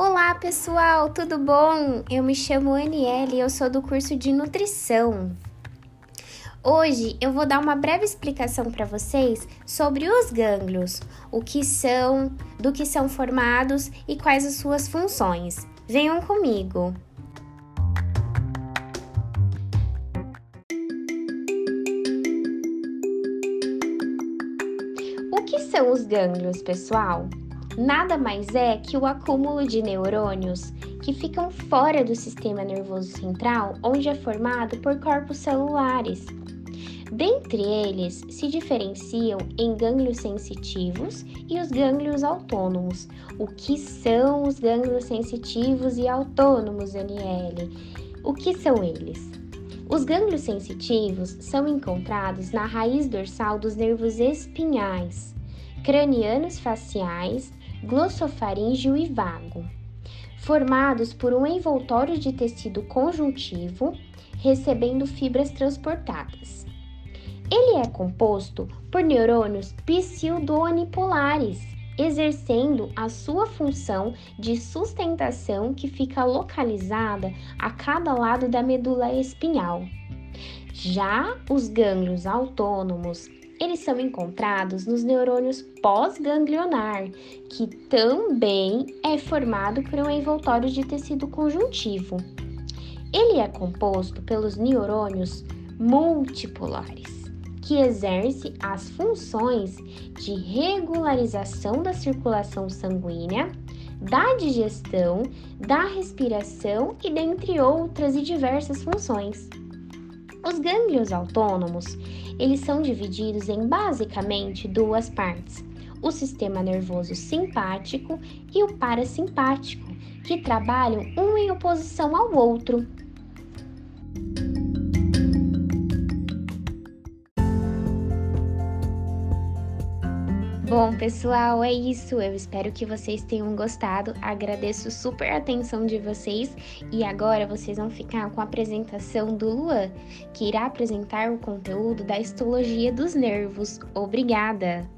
Olá pessoal, tudo bom? Eu me chamo Aniele e eu sou do curso de nutrição. Hoje eu vou dar uma breve explicação para vocês sobre os gânglios, o que são, do que são formados e quais as suas funções. Venham comigo! O que são os gânglios, pessoal? Nada mais é que o acúmulo de neurônios que ficam fora do sistema nervoso central, onde é formado por corpos celulares. Dentre eles, se diferenciam em gânglios sensitivos e os gânglios autônomos. O que são os gânglios sensitivos e autônomos, NL? O que são eles? Os gânglios sensitivos são encontrados na raiz dorsal dos nervos espinhais, cranianos faciais glossofaríngeo e vago, formados por um envoltório de tecido conjuntivo, recebendo fibras transportadas. Ele é composto por neurônios pseudonipolares, exercendo a sua função de sustentação que fica localizada a cada lado da medula espinhal. Já os gânglios autônomos eles são encontrados nos neurônios pós-ganglionar, que também é formado por um envoltório de tecido conjuntivo. Ele é composto pelos neurônios multipolares, que exerce as funções de regularização da circulação sanguínea, da digestão, da respiração e dentre outras e diversas funções. Os gânglios autônomos, eles são divididos em basicamente duas partes: o sistema nervoso simpático e o parasimpático, que trabalham um em oposição ao outro. Bom, pessoal, é isso. Eu espero que vocês tenham gostado. Agradeço super a atenção de vocês e agora vocês vão ficar com a apresentação do Luan, que irá apresentar o conteúdo da histologia dos nervos. Obrigada!